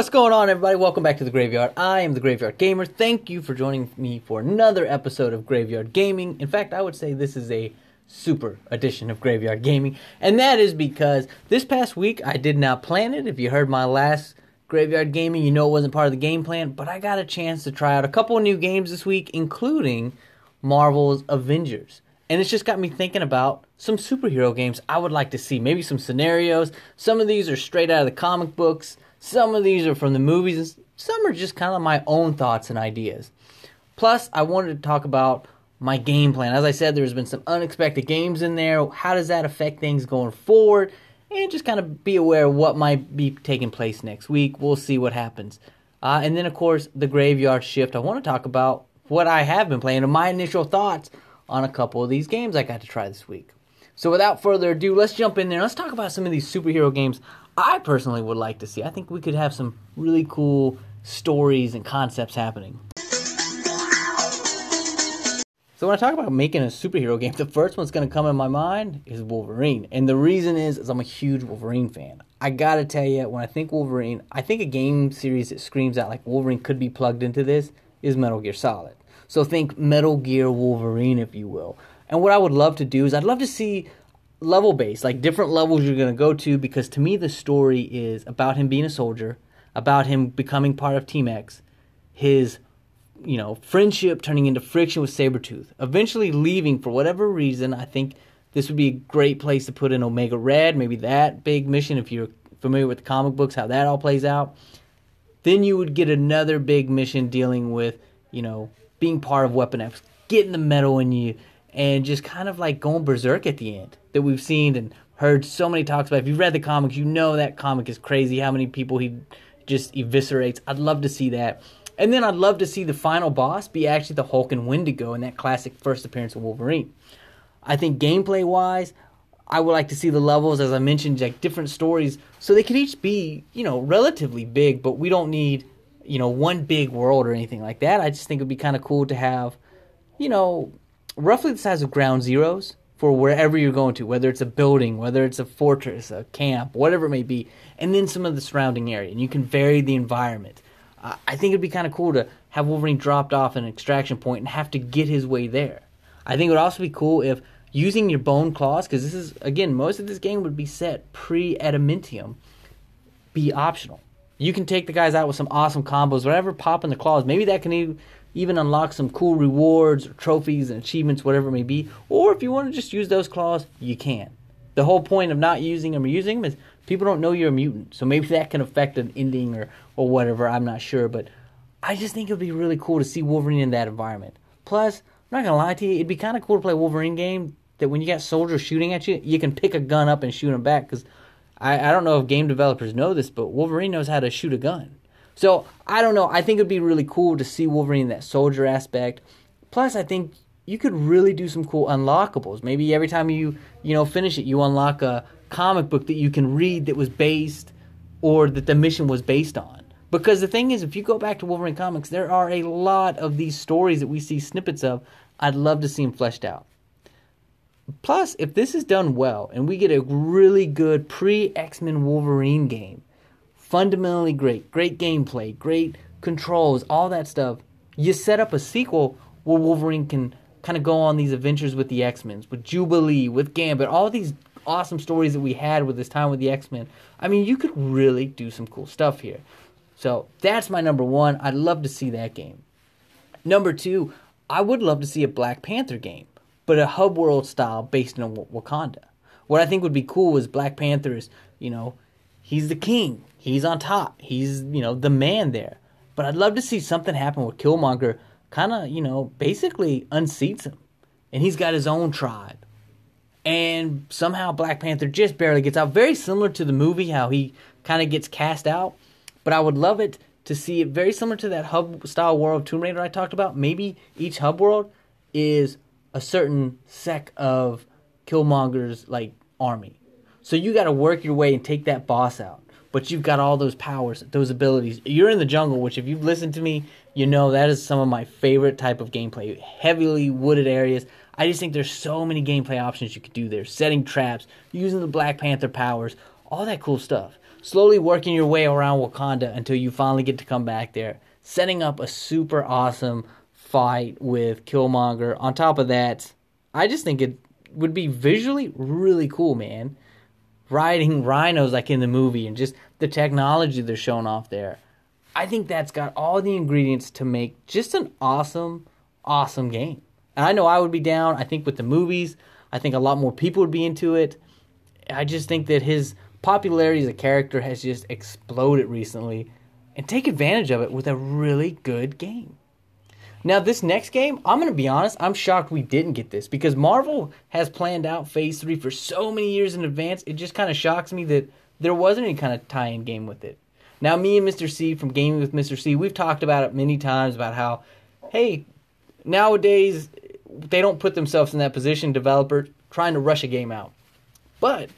What's going on, everybody? Welcome back to the Graveyard. I am the Graveyard Gamer. Thank you for joining me for another episode of Graveyard Gaming. In fact, I would say this is a super edition of Graveyard Gaming, and that is because this past week I did not plan it. If you heard my last Graveyard Gaming, you know it wasn't part of the game plan, but I got a chance to try out a couple new games this week, including Marvel's Avengers. And it's just got me thinking about some superhero games I would like to see. Maybe some scenarios. Some of these are straight out of the comic books, some of these are from the movies, and some are just kind of my own thoughts and ideas. Plus, I wanted to talk about my game plan. As I said, there's been some unexpected games in there. How does that affect things going forward? And just kind of be aware of what might be taking place next week. We'll see what happens. Uh, and then, of course, the graveyard shift. I want to talk about what I have been playing and my initial thoughts on a couple of these games I got to try this week. So, without further ado, let's jump in there. Let's talk about some of these superhero games I personally would like to see. I think we could have some really cool stories and concepts happening. So when I talk about making a superhero game, the first one's going to come in my mind is Wolverine. And the reason is, is I'm a huge Wolverine fan. I got to tell you, when I think Wolverine, I think a game series that screams out like Wolverine could be plugged into this is Metal Gear Solid. So think Metal Gear Wolverine, if you will. And what I would love to do is I'd love to see level based, like different levels you're going to go to, because to me the story is about him being a soldier, about him becoming part of Team X, his you know, friendship turning into friction with Sabretooth, eventually leaving for whatever reason. I think this would be a great place to put in Omega Red, maybe that big mission if you're familiar with the comic books, how that all plays out. Then you would get another big mission dealing with, you know, being part of Weapon X, getting the metal in you, and just kind of like going berserk at the end that we've seen and heard so many talks about. If you've read the comics, you know that comic is crazy, how many people he just eviscerates. I'd love to see that. And then I'd love to see the final boss be actually the Hulk and Wendigo in that classic first appearance of Wolverine. I think gameplay wise, I would like to see the levels, as I mentioned, like different stories, so they could each be, you know, relatively big, but we don't need, you know, one big world or anything like that. I just think it would be kind of cool to have, you know, roughly the size of Ground Zeroes for wherever you're going to, whether it's a building, whether it's a fortress, a camp, whatever it may be, and then some of the surrounding area. And you can vary the environment. Uh, I think it'd be kind of cool to have Wolverine dropped off an extraction point and have to get his way there. I think it would also be cool if using your bone claws, because this is again most of this game would be set pre adamantium, be optional. You can take the guys out with some awesome combos, whatever pop in the claws. Maybe that can even unlock some cool rewards or trophies and achievements, whatever it may be. Or if you want to just use those claws, you can. The whole point of not using them or using them is people don't know you're a mutant. So maybe that can affect an ending or, or whatever. I'm not sure. But I just think it would be really cool to see Wolverine in that environment. Plus, I'm not going to lie to you, it'd be kind of cool to play Wolverine game that when you got soldiers shooting at you, you can pick a gun up and shoot them back. Because I, I don't know if game developers know this, but Wolverine knows how to shoot a gun. So I don't know. I think it'd be really cool to see Wolverine in that soldier aspect. Plus, I think you could really do some cool unlockables. Maybe every time you you know finish it, you unlock a comic book that you can read that was based or that the mission was based on. Because the thing is, if you go back to Wolverine comics, there are a lot of these stories that we see snippets of. I'd love to see them fleshed out. Plus, if this is done well and we get a really good pre X Men Wolverine game, fundamentally great, great gameplay, great controls, all that stuff, you set up a sequel where Wolverine can kind of go on these adventures with the X Men, with Jubilee, with Gambit, all these awesome stories that we had with this time with the X Men. I mean, you could really do some cool stuff here. So that's my number one. I'd love to see that game. Number two, I would love to see a Black Panther game, but a hub world style based in Wakanda. What I think would be cool is Black Panther is, you know, he's the king. He's on top. He's, you know, the man there. But I'd love to see something happen with Killmonger kind of, you know, basically unseats him. And he's got his own tribe. And somehow Black Panther just barely gets out. Very similar to the movie, how he kind of gets cast out. But I would love it to see it very similar to that hub style world of Tomb Raider I talked about. Maybe each hub world is a certain sect of Killmonger's like army. So you got to work your way and take that boss out. But you've got all those powers, those abilities. You're in the jungle, which if you've listened to me you know that is some of my favorite type of gameplay. Heavily wooded areas. I just think there's so many gameplay options you could do there. Setting traps, using the Black Panther powers, all that cool stuff. Slowly working your way around Wakanda until you finally get to come back there, setting up a super awesome fight with Killmonger. On top of that, I just think it would be visually really cool, man. Riding rhinos like in the movie and just the technology they're showing off there. I think that's got all the ingredients to make just an awesome, awesome game. And I know I would be down. I think with the movies, I think a lot more people would be into it. I just think that his popularity as a character has just exploded recently. And take advantage of it with a really good game. Now, this next game, I'm going to be honest, I'm shocked we didn't get this because Marvel has planned out Phase 3 for so many years in advance. It just kind of shocks me that there wasn't any kind of tie in game with it. Now, me and Mr. C from Gaming with Mr. C, we've talked about it many times about how, hey, nowadays they don't put themselves in that position, developer trying to rush a game out. But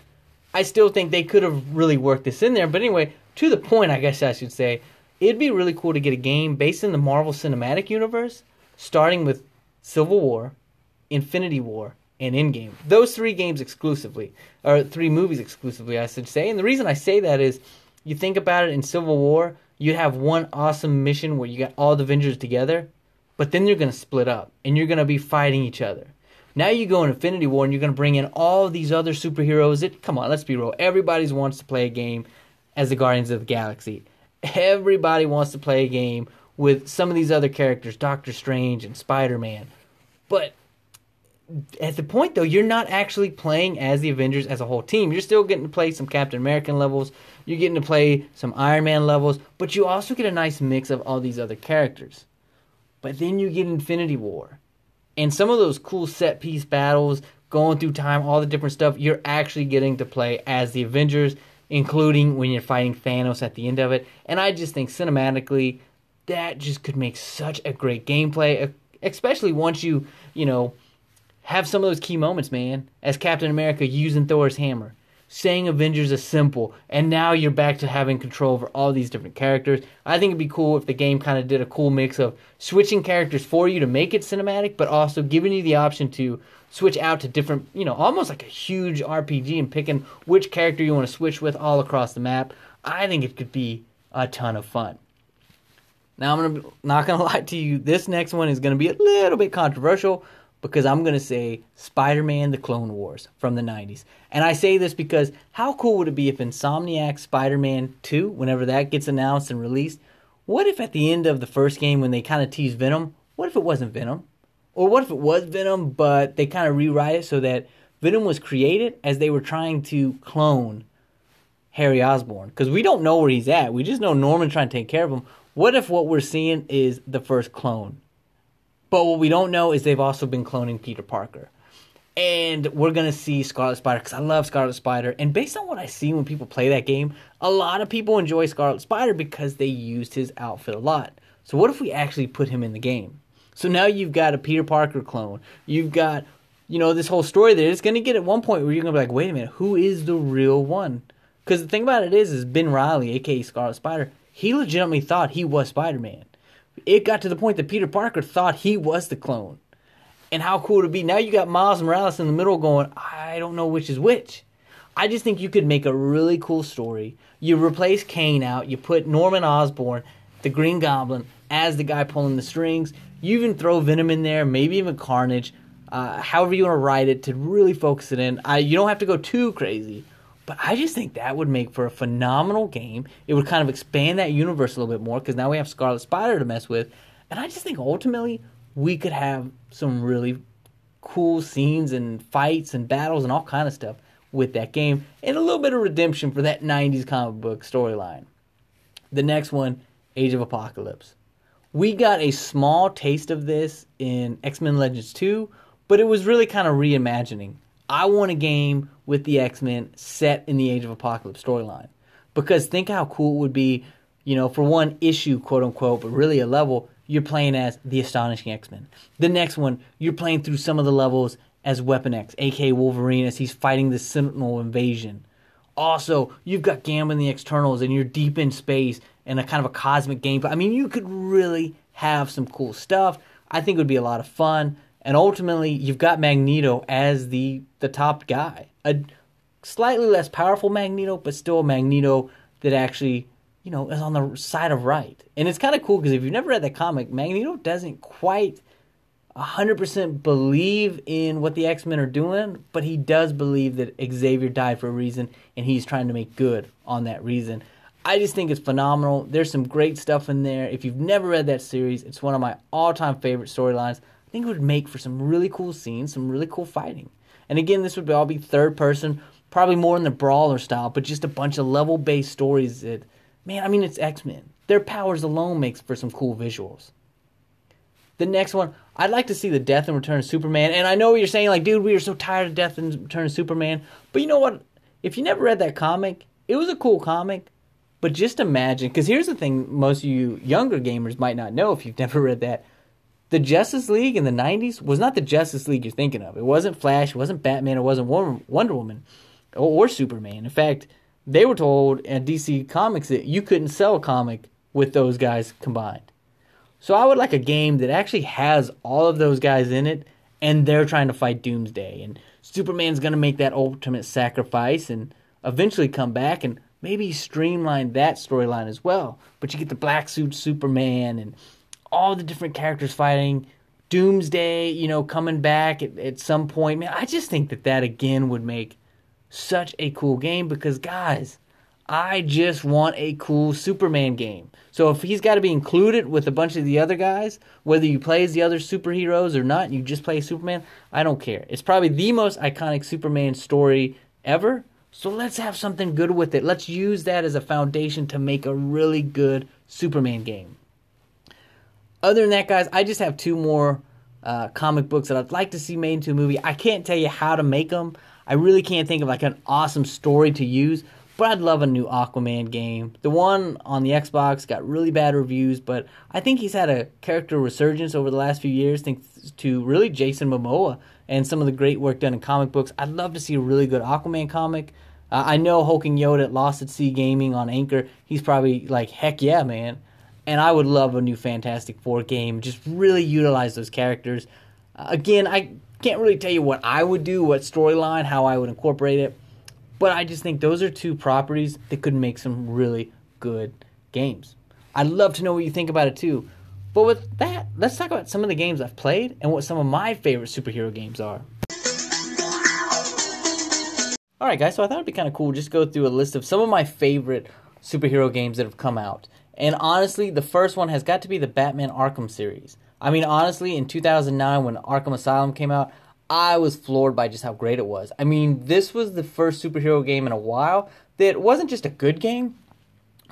I still think they could have really worked this in there. But anyway, to the point, I guess I should say, it'd be really cool to get a game based in the Marvel Cinematic Universe, starting with Civil War, Infinity War, and Endgame. Those three games exclusively, or three movies exclusively, I should say. And the reason I say that is you think about it in Civil War, you have one awesome mission where you got all the Avengers together, but then you're going to split up and you're going to be fighting each other. Now you go in Infinity War and you're going to bring in all these other superheroes. It come on, let's be real. Everybody wants to play a game as the Guardians of the Galaxy. Everybody wants to play a game with some of these other characters, Doctor Strange and Spider Man. But at the point though, you're not actually playing as the Avengers as a whole team. You're still getting to play some Captain American levels. You're getting to play some Iron Man levels, but you also get a nice mix of all these other characters. But then you get Infinity War. And some of those cool set piece battles, going through time, all the different stuff, you're actually getting to play as the Avengers, including when you're fighting Thanos at the end of it. And I just think cinematically, that just could make such a great gameplay, especially once you, you know, have some of those key moments, man, as Captain America using Thor's hammer, saying Avengers is simple, and now you're back to having control over all these different characters. I think it'd be cool if the game kind of did a cool mix of switching characters for you to make it cinematic, but also giving you the option to switch out to different, you know, almost like a huge RPG and picking which character you want to switch with all across the map. I think it could be a ton of fun. Now I'm gonna not gonna lie to you. This next one is gonna be a little bit controversial, because I'm going to say Spider Man The Clone Wars from the 90s. And I say this because how cool would it be if Insomniac Spider Man 2, whenever that gets announced and released, what if at the end of the first game when they kind of tease Venom, what if it wasn't Venom? Or what if it was Venom, but they kind of rewrite it so that Venom was created as they were trying to clone Harry Osborn? Because we don't know where he's at. We just know Norman trying to take care of him. What if what we're seeing is the first clone? But what we don't know is they've also been cloning Peter Parker. And we're going to see Scarlet Spider because I love Scarlet Spider. And based on what I see when people play that game, a lot of people enjoy Scarlet Spider because they used his outfit a lot. So, what if we actually put him in the game? So now you've got a Peter Parker clone. You've got, you know, this whole story there. It's going to get at one point where you're going to be like, wait a minute, who is the real one? Because the thing about it is, is Ben Riley, aka Scarlet Spider, he legitimately thought he was Spider Man it got to the point that Peter Parker thought he was the clone. And how cool would it be? Now you got Miles Morales in the middle going, I don't know which is which. I just think you could make a really cool story. You replace Kaine out, you put Norman Osborn, the Green Goblin, as the guy pulling the strings. You even throw Venom in there, maybe even Carnage. Uh, however you want to write it to really focus it in. I, you don't have to go too crazy, but I just think that would make for a phenomenal game. It would kind of expand that universe a little bit more because now we have Scarlet Spider to mess with. And I just think ultimately we could have some really cool scenes and fights and battles and all kind of stuff with that game and a little bit of redemption for that 90s comic book storyline. The next one, Age of Apocalypse. We got a small taste of this in X-Men Legends 2, but it was really kind of reimagining. I want a game with the X Men set in the Age of Apocalypse storyline. Because think how cool it would be, you know, for one issue, quote unquote, but really a level, you're playing as the Astonishing X Men. The next one, you're playing through some of the levels as Weapon X, aka Wolverine, as he's fighting the Sentinel invasion. Also, you've got Gambit and the Externals, and you're deep in space and a kind of a cosmic game. But I mean, you could really have some cool stuff. I think it would be a lot of fun and ultimately you've got Magneto as the the top guy. A, slightly less powerful Magneto, but still a Magneto that actually, you know, is on the side of right. And it's kind of cool because if you've never read that comic, Magneto doesn't quite 100% believe in what the X Men are doing, but he does believe that Xavier died for a reason and he's trying to make good on that reason. I just think it's phenomenal. There's some great stuff in there. If you've never read that series, it's one of my all time favorite storylines. I think it would make for some really cool scenes, some really cool fighting. And again, this would all be third person, probably more in the brawler style, but just a bunch of level based stories that, man, I mean, it's X Men. Their powers alone makes for some cool visuals. The next one, I'd like to see the Death and Return of Superman. And I know what you're saying, like, dude, we are so tired of Death and Return of Superman. But you know what? If you never read that comic, it was a cool comic. But just imagine, because here's the thing most of you younger gamers might not know if you've never read that. The Justice League in the 90s was not the Justice League you're thinking of. It wasn't Flash, it wasn't Batman, it wasn't Wonder Woman or, Superman. In fact, they were told at DC Comics that you couldn't sell a comic with those guys combined. So I would like a game that actually has all of those guys in it and they're trying to fight Doomsday and Superman's going to make that ultimate sacrifice and eventually come back and maybe streamline that storyline as well. But you get the black suit Superman and all the different characters fighting. Doomsday, you know, coming back at, at some point. Man, I just think that that again would make such a cool game because, guys, I just want a cool Superman game. So if he's got to be included with a bunch of the other guys, whether you play as the other superheroes or not, you just play Superman, I don't care. It's probably the most iconic Superman story ever. So let's have something good with it. Let's use that as a foundation to make a really good Superman game. Other than that, guys, I just have two more uh, comic books that I'd like to see made into a movie. I can't tell you how to make them. I really can't think of like an awesome story to use, but I'd love a new Aquaman game. The one on the Xbox got really bad reviews, but I think he's had a character resurgence over the last few years, thanks to really Jason Momoa and some of the great work done in comic books. I'd love to see a really good Aquaman comic. Uh, I know Hulking Yoda at Lost at Sea Gaming on Anchor. He's probably like, heck yeah, man. And I would love a new Fantastic Four game. Just really utilize those characters. Uh, again, I can't really tell you what I would do, what storyline, how I would incorporate it. But I just think those are two properties that could make some really good games. I'd love to know what you think about it too. But with that, let's talk about some of the games I've played and what some of my favorite superhero games are. Alright, guys, so I thought it'd be kind of cool just go through a list of some of my favorite superhero games that have come out. And honestly, the first one has got to be the Batman Arkham series. I mean, honestly, in 2009 when Arkham Asylum came out, I was floored by just how great it was. I mean, this was the first superhero game in a while that wasn't just a good game,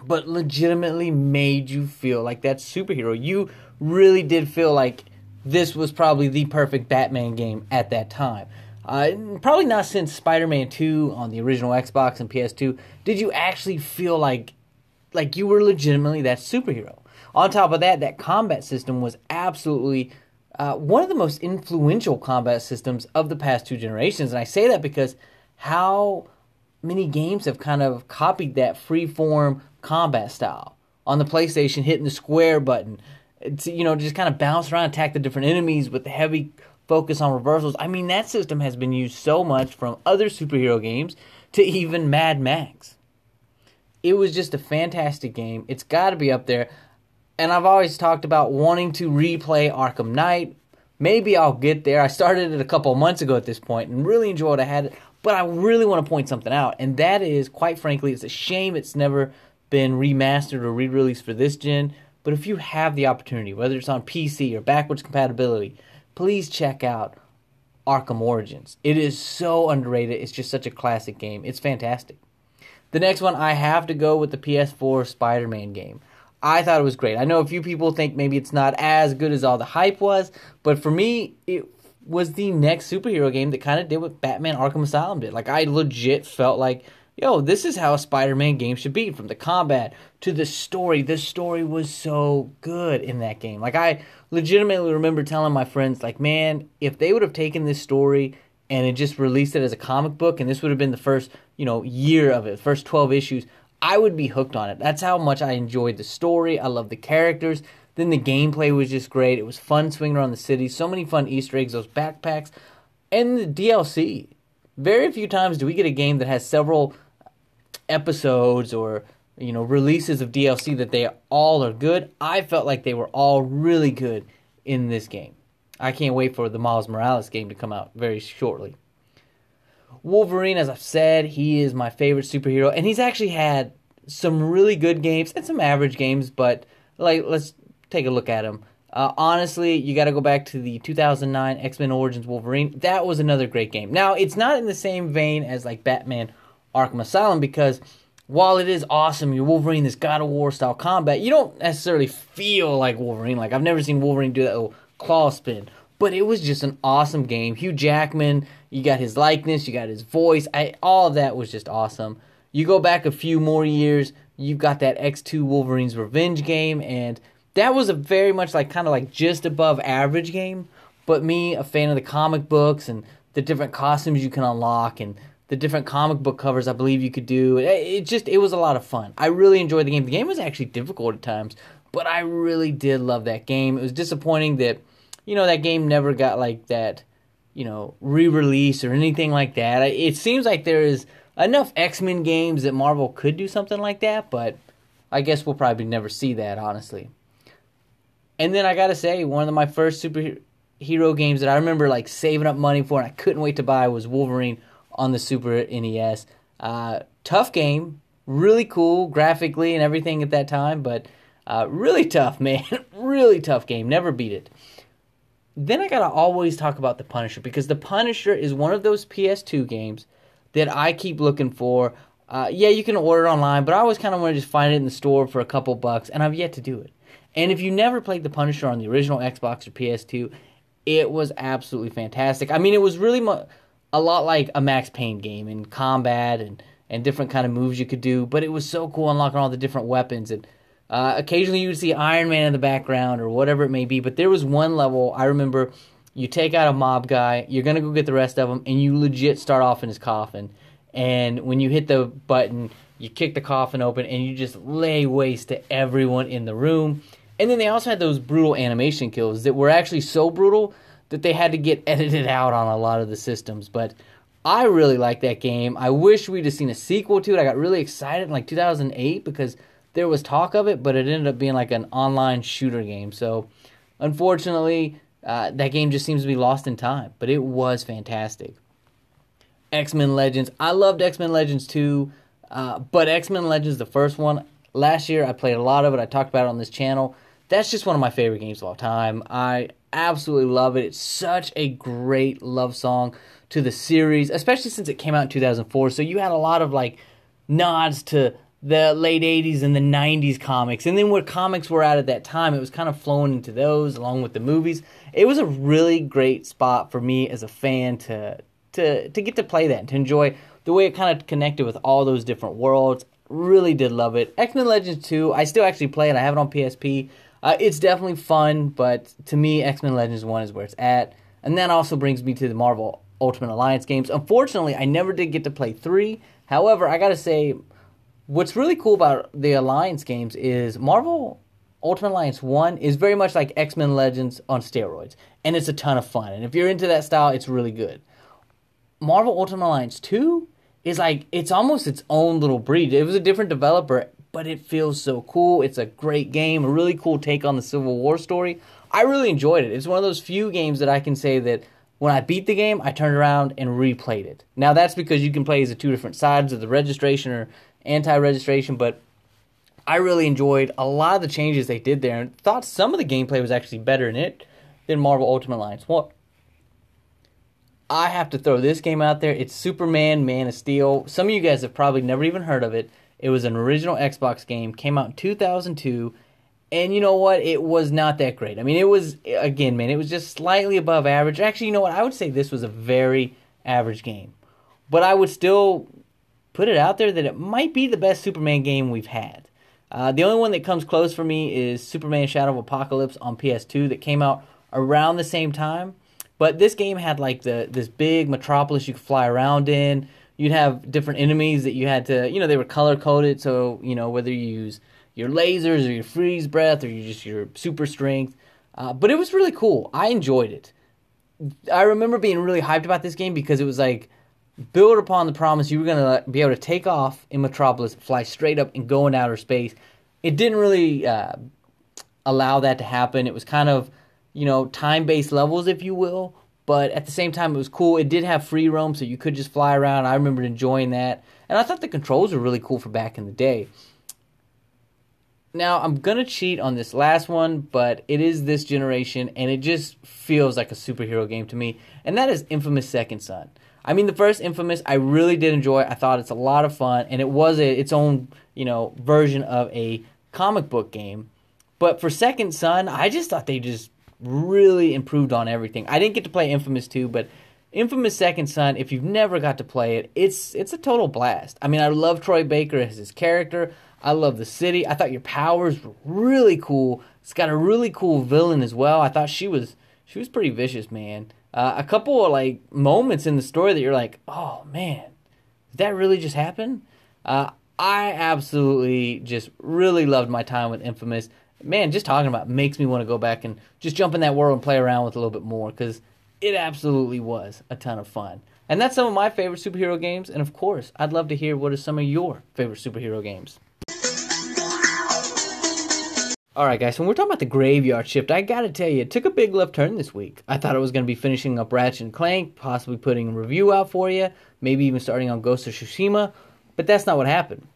but legitimately made you feel like that superhero. You really did feel like this was probably the perfect Batman game at that time. Uh, probably not since Spider-Man 2 on the original Xbox and PS2 did you actually feel like like you were legitimately that superhero. On top of that, that combat system was absolutely uh, one of the most influential combat systems of the past two generations. And I say that because how many games have kind of copied that free-form combat style on the PlayStation, hitting the square button, to, you know, just kind of bounce around, attack the different enemies with the heavy focus on reversals. I mean, that system has been used so much from other superhero games to even Mad Max. It was just a fantastic game. It's got to be up there. And I've always talked about wanting to replay Arkham Knight. Maybe I'll get there. I started it a couple months ago at this point and really enjoyed it. I had it. But I really want to point something out, and that is, quite frankly, it's a shame it's never been remastered or re-released for this gen. But if you have the opportunity, whether it's on PC or backwards compatibility, please check out Arkham Origins. It is so underrated. It's just such a classic game. It's fantastic. The next one, I have to go with the PS4 Spider Man game. I thought it was great. I know a few people think maybe it's not as good as all the hype was, but for me, it was the next superhero game that kind of did what Batman Arkham Asylum did. Like, I legit felt like yo, this is how a Spider-Man game should be. From the combat to the story, the story was so good in that game. Like I legitimately remember telling my friends, like, man, if they would have taken this story and it just released it as a comic book, and this would have been the first, you know, year of it, first twelve issues, I would be hooked on it. That's how much I enjoyed the story. I love the characters. Then the gameplay was just great. It was fun swinging around the city. So many fun Easter eggs, those backpacks, and the DLC very few times do we get a game that has several episodes or you know releases of DLC that they all are good. I felt like they were all really good in this game. I can't wait for the Miles Morales game to come out very shortly. Wolverine, as I've said, he is my favorite superhero, and he's actually had some really good games and some average games. But like, let's take a look at him. Uh, honestly, you got to go back to the 2009 X Men Origins Wolverine. That was another great game. Now, it's not in the same vein as like Batman Arkham Asylum because while it is awesome, your Wolverine, this God of War style combat, you don't necessarily feel like Wolverine. Like, I've never seen Wolverine do that claw spin. But it was just an awesome game. Hugh Jackman, you got his likeness, you got his voice. I, all of that was just awesome. You go back a few more years, you've got that X2 Wolverine's Revenge game, and that was a very much like kind of like just above average game. But me, a fan of the comic books and the different costumes you can unlock and the different comic book covers I believe you could do. It, it just it was a lot of fun. I really enjoyed the game. The game was actually difficult at times, but I really did love that game. It was disappointing that you know that game never got like that, you know, re-release or anything like that. It seems like there is enough X-Men games that Marvel could do something like that, but I guess we'll probably never see that honestly. And then I gotta say, one of my first superhero games that I remember like saving up money for and I couldn't wait to buy was Wolverine on the Super NES. Uh, tough game, really cool graphically and everything at that time, but uh, really tough, man. really tough game. Never beat it. Then I gotta always talk about the Punisher because the Punisher is one of those PS2 games that I keep looking for. Uh, yeah, you can order it online, but I always kind of want to just find it in the store for a couple bucks, and I've yet to do it. And if you never played The Punisher on the original Xbox or PS2, it was absolutely fantastic. I mean, it was really a lot like a Max Payne game in combat and, and different kind of moves you could do, but it was so cool unlocking all the different weapons. And uh, occasionally you would see Iron Man in the background or whatever it may be, but there was one level I remember you take out a mob guy, you're to go get the rest of them, and you legit start off in his coffin. And when you hit the button, you kick the coffin open and you just lay waste to everyone in the room and then they also had those brutal animation kills that were actually so brutal that they had to get edited out on a lot of the systems. But I really like that game. I wish we'd have seen a sequel to it. I got really excited in like 2008 because there was talk of it, but it ended up being like an online shooter game. So unfortunately, uh, that game just seems to be lost in time. But it was fantastic. X Men Legends. I loved X Men Legends too, uh, but X Men Legends, the first one, last year I played a lot of it. I talked about it on this channel that's just one of my favorite games of all time. I absolutely love it. It's such a great love song to the series, especially since it came out in 2004. So you had a lot of like nods to the late 80s and the 90s comics. And then where comics were at at that time, it was kind of flowing into those along with the movies. It was a really great spot for me as a fan to to to get to play that and to enjoy the way it kind of connected with all those different worlds. Really did love it. X-Men Legends 2, I still actually play it. I have it on PSP. Uh, it's definitely fun, but to me, X Men Legends 1 is where it's at. And that also brings me to the Marvel Ultimate Alliance games. Unfortunately, I never did get to play 3. However, I gotta say, what's really cool about the Alliance games is Marvel Ultimate Alliance 1 is very much like X Men Legends on steroids. And it's a ton of fun. And if you're into that style, it's really good. Marvel Ultimate Alliance 2 is like, it's almost its own little breed. It was a different developer, but it feels so cool. It's a great game, a really cool take on the Civil War story. I really enjoyed it. It's one of those few games that I can say that when I beat the game, I turned around and replayed it. Now that's because you can play as the two different sides of the registration or anti-registration, but I really enjoyed a lot of the changes they did there and thought some of the gameplay was actually better in it than Marvel Ultimate Alliance. Well, I have to throw this game out there. It's Superman Man of Steel. Some of you guys have probably never even heard of it. It was an original Xbox game, came out in 2002, and you know what? It was not that great. I mean, it was again, man, it was just slightly above average. Actually, you know what? I would say this was a very average game. But I would still put it out there that it might be the best Superman game we've had. Uh, the only one that comes close for me is Superman Shadow of Apokolips on PS2 that came out around the same time. But this game had like the this big metropolis you could fly around in you'd have different enemies that you had to, you know, they were color coded. So, you know, whether you use your lasers or your freeze breath or you just your super strength. Uh, but it was really cool. I enjoyed it. I remember being really hyped about this game because it was like build upon the promise you were going to be able to take off in Metropolis, fly straight up, and go in outer space. It didn't really uh, allow that to happen. It was kind of, you know, time based levels, if you will. But at the same time, it was cool. It did have free roam, so you could just fly around. I remember enjoying that. And I thought the controls were really cool for back in the day. Now, I'm going to cheat on this last one, but it is this generation, and it just feels like a superhero game to me. And that is Infamous Second Son. I mean, the first Infamous, I really did enjoy. I thought it's a lot of fun, and it was a, its own, you know, version of a comic book game. But for Second Son, I just thought they just really improved on everything. I didn't get to play Infamous 2, but Infamous Second Son, if you've never got to play it, it's it's a total blast. I mean, I love Troy Baker as his character. I love the city. I thought your powers were really cool. It's got a really cool villain as well. I thought she was she was pretty vicious, man. Uh, a couple of like moments in the story that you're like, oh man, did that really just happen? Uh, I absolutely just really loved my time with Infamous. Man, just talking about makes me want to go back and just jump in that world and play around with a little bit more because it absolutely was a ton of fun. And that's some of my favorite superhero games. And of course, I'd love to hear what are some of your favorite superhero games. Alright, guys, when we're talking about the graveyard shift, I gotta tell you, it took a big left turn this week. I thought I was gonna be finishing up Ratchet and Clank, possibly putting a review out for you, maybe even starting on Ghost of Tsushima, but that's not what happened.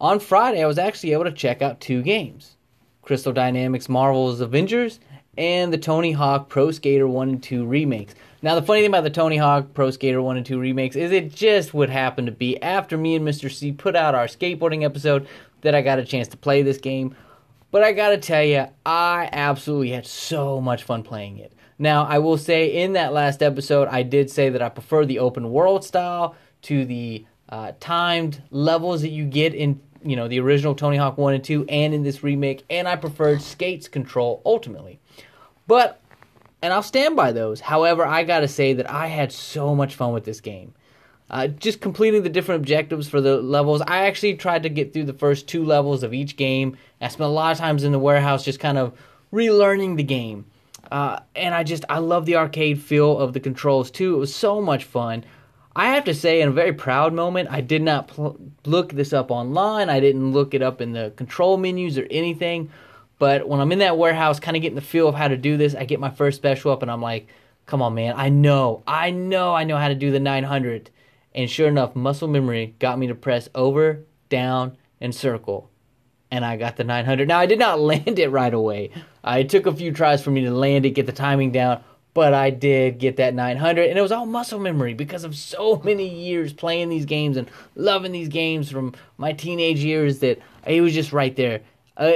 On Friday, I was actually able to check out two games Crystal Dynamics Marvel's Avengers and the Tony Hawk Pro Skater 1 and 2 remakes. Now, the funny thing about the Tony Hawk Pro Skater 1 and 2 remakes is it just would happen to be after me and Mr. C put out our skateboarding episode that I got a chance to play this game. But I gotta tell you, I absolutely had so much fun playing it. Now, I will say in that last episode, I did say that I prefer the open world style to the uh, timed levels that you get in, you know, the original Tony Hawk 1 and 2 and in this remake, and I preferred Skates control ultimately. But, and I'll stand by those. However, I gotta say that I had so much fun with this game. Uh, just completing the different objectives for the levels. I actually tried to get through the first two levels of each game. I spent a lot of times in the warehouse just kind of relearning the game. Uh, and I just, I love the arcade feel of the controls too. It was so much fun. I have to say, in a very proud moment, I did not pl- look this up online. I didn't look it up in the control menus or anything. But when I'm in that warehouse, kind of getting the feel of how to do this, I get my first special up and I'm like, come on, man. I know, I know, I know how to do the 900. And sure enough, muscle memory got me to press over, down, and circle. And I got the 900. Now, I did not land it right away. It took a few tries for me to land it, get the timing down, but I did get that 900. And it was all muscle memory because of so many years playing these games and loving these games from my teenage years that it was just right there. Uh,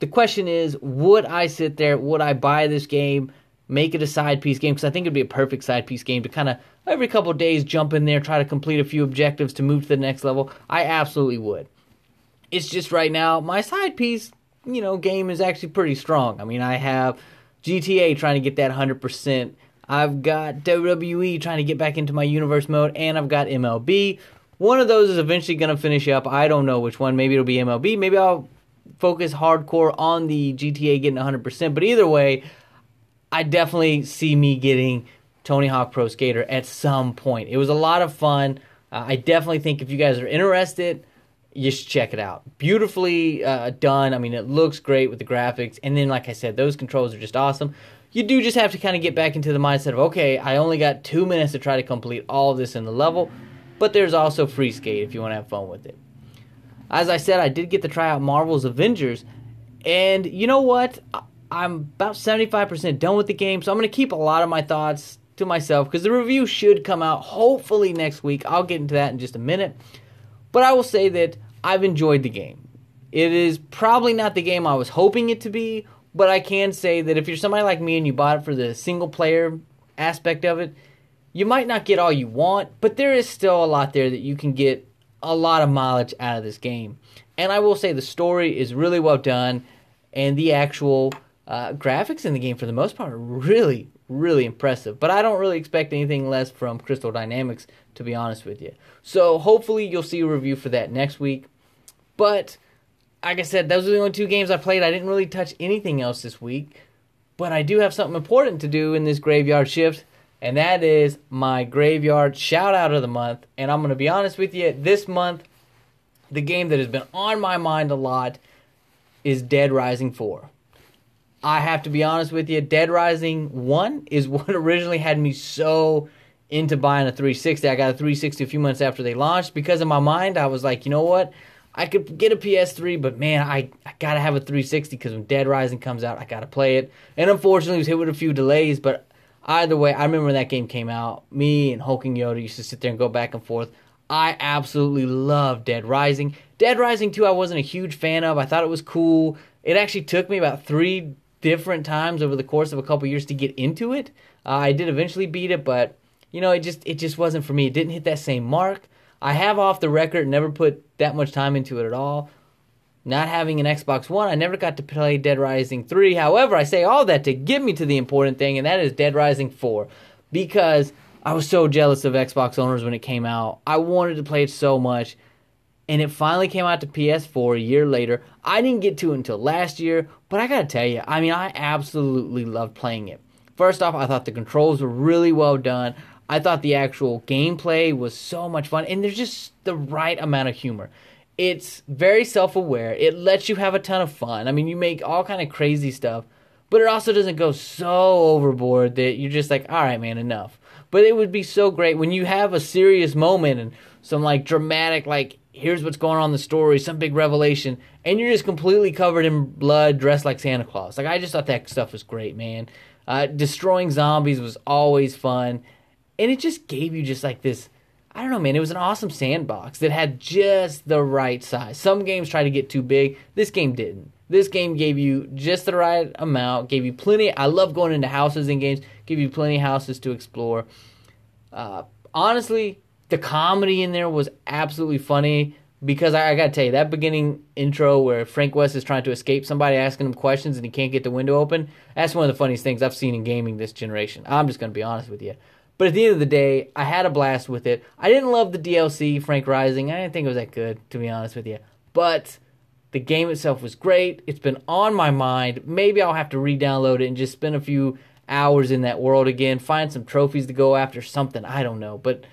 the question is, would I sit there? Would I buy this game? Make it a side piece game because I think it'd be a perfect side piece game to kind of every couple days jump in there, try to complete a few objectives to move to the next level. I absolutely would. It's just right now my side piece, you know, game is actually pretty strong. I mean, I have GTA trying to get that 100%. I've got WWE trying to get back into my universe mode, and I've got MLB. One of those is eventually going to finish up. I don't know which one. Maybe it'll be MLB. Maybe I'll focus hardcore on the GTA getting 100%. But either way, I definitely see me getting Tony Hawk Pro Skater at some point. It was a lot of fun. Uh, I definitely think if you guys are interested, you should check it out. Beautifully uh, done. I mean, it looks great with the graphics. And then, like I said, those controls are just awesome. You do just have to kind of get back into the mindset of, okay, I only got two minutes to try to complete all of this in the level. But there's also free skate if you want to have fun with it. As I said, I did get to try out Marvel's Avengers. And you know what? I'm about 75% done with the game, so I'm going to keep a lot of my thoughts to myself because the review should come out hopefully next week. I'll get into that in just a minute. But I will say that I've enjoyed the game. It is probably not the game I was hoping it to be, but I can say that if you're somebody like me and you bought it for the single player aspect of it, you might not get all you want, but there is still a lot there that you can get a lot of mileage out of this game. And I will say the story is really well done, and the actual uh, graphics in the game, for the most part, are really, really impressive. But I don't really expect anything less from Crystal Dynamics, to be honest with you. So hopefully you'll see a review for that next week. But like I said, those are the only two games I played. I didn't really touch anything else this week. But I do have something important to do in this graveyard shift. and that is my graveyard shout out of the month. And I'm going to be honest with you, this month, the game that has been on my mind a lot is Dead Rising 4. I have to be honest with you, Dead Rising 1 is what originally had me so into buying a 360. I got a 360 a few months after they launched because in my mind I was like, you know what? I could get a PS3, but man, I, I gotta have a 360 because when Dead Rising comes out, I gotta play it. And unfortunately, it was hit with a few delays, but either way, I remember when that game came out. Me and Hulking Yoda used to sit there and go back and forth. I absolutely love Dead Rising. Dead Rising 2, I wasn't a huge fan of. I thought it was cool. It actually took me about three different times over the course of a couple years to get into it. Uh, I did eventually beat it, but you know, it just it just wasn't for me. It didn't hit that same mark. I have off the record never put that much time into it at all. Not having an Xbox One, I never got to play Dead Rising 3. However, I say all that to get me to the important thing, and that is Dead Rising 4. Because I was so jealous of Xbox owners when it came out. I wanted to play it so much. And it finally came out to PS4 a year later. I didn't get to it until last year, but I gotta tell you, I mean, I absolutely loved playing it. First off, I thought the controls were really well done. I thought the actual gameplay was so much fun, and there's just the right amount of humor. It's very self-aware. It lets you have a ton of fun. I mean, you make all kind of crazy stuff, but it also doesn't go so overboard that you're just like, all right, man, enough. But it would be so great when you have a serious moment and some like dramatic, like here's what's going on in the story, some big revelation, and you're just completely covered in blood, dressed like Santa Claus. Like I just thought that stuff was great, man. Uh, destroying zombies was always fun and it just gave you just like this I don't know, man. It was an awesome sandbox that had just the right size. Some games try to get too big. This game didn't. This game gave you just the right amount. Gave you plenty. I love going into houses in games. Give you plenty of houses to explore. Uh, honestly, the comedy in there was absolutely funny because I, I, gotta tell you that beginning intro where Frank West is trying to escape somebody asking him questions and he can't get the window open. That's one of the funniest things I've seen in gaming this generation. I'm just gonna be honest with you. But at the end of the day, I had a blast with it. I didn't love the DLC, Frank Rising. I didn't think it was that good, to be honest with you. But the game itself was great. It's been on my mind. Maybe I'll have to re download it and just spend a few hours in that world again, find some trophies to go after, something. I don't know. But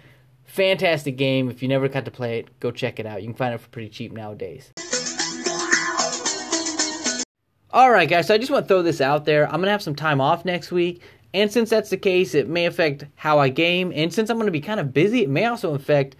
fantastic game. If you never got to play it, go check it out. You can find it for pretty cheap nowadays. All right, guys, so I just want to throw this out there. I'm going to have some time off next week. And since that's the case, it may affect how I game. And since I'm going to be kind of busy, it may also affect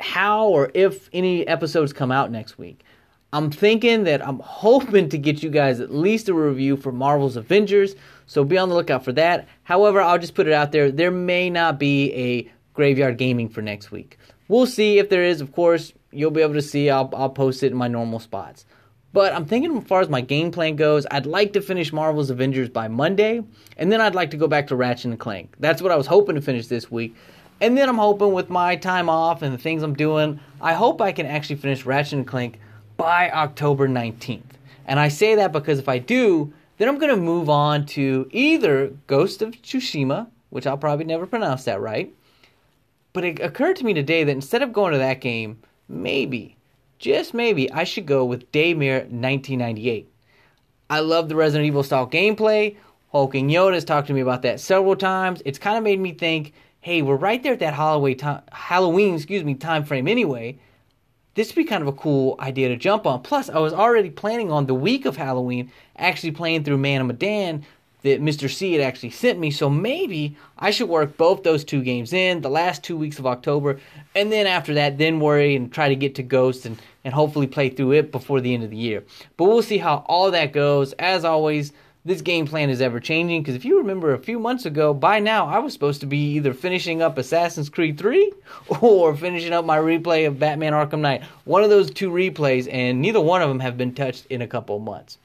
how or if any episodes come out next week. I'm thinking that I'm hoping to get you guys at least a review for Marvel's Avengers, so be on the lookout for that. However, I'll just put it out there there may not be a graveyard gaming for next week. We'll see if there is, of course, you'll be able to see. I'll, I'll post it in my normal spots. But I'm thinking as far as my game plan goes, I'd like to finish Marvel's Avengers by Monday, and then I'd like to go back to Ratchet and Clank. That's what I was hoping to finish this week. And then I'm hoping with my time off and the things I'm doing, I hope I can actually finish Ratchet and Clank by October 19th. And I say that because if I do, then I'm going to move on to either Ghost of Tsushima, which I'll probably never pronounce that right. But it occurred to me today that instead of going to that game, maybe just maybe I should go with Daymare 1998. I love the Resident Evil style gameplay. Hulking Yoda has talked to me about that several times. It's kind of made me think, hey, we're right there at that Halloween time, Halloween, excuse me, time frame anyway. This would be kind of a cool idea to jump on. Plus, I was already planning on the week of Halloween actually playing through Man of Medan that Mr. C had actually sent me. So maybe I should work both those two games in the last two weeks of October, and then after that, then worry and try to get to Ghost and, and hopefully play through it before the end of the year. But we'll see how all that goes. As always, this game plan is ever changing because if you remember a few months ago, by now I was supposed to be either finishing up Assassin's Creed 3 or finishing up my replay of Batman Arkham Knight. One of those two replays, and neither one of them have been touched in a couple months.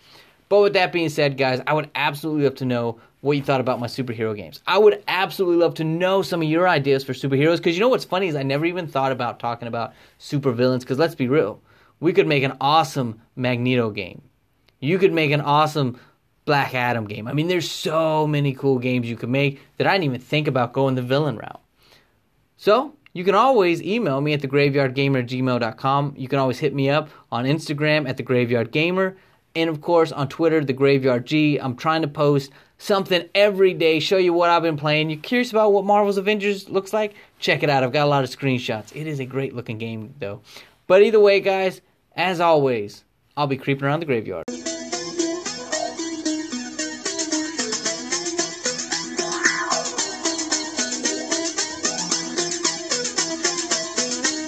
But with that being said, guys, I would absolutely love to know what you thought about my superhero games. I would absolutely love to know some of your ideas for superheroes because you know what's funny is I never even thought about talking about supervillains because let's be real, we could make an awesome Magneto game. You could make an awesome Black Adam game. I mean, there's so many cool games you could make that I didn't even think about going the villain route. So, you can always email me at thegraveyardgamer@gmail.com. You can always hit me up on Instagram at thegraveyardgamer And of course, on Twitter, the Graveyard G. I'm trying to post something every day, show you what I've been playing. You're curious about what Marvel's Avengers looks like? Check it out. I've got a lot of screenshots. It is a great looking game, though. But either way, guys, as always, I'll be creeping around the graveyard.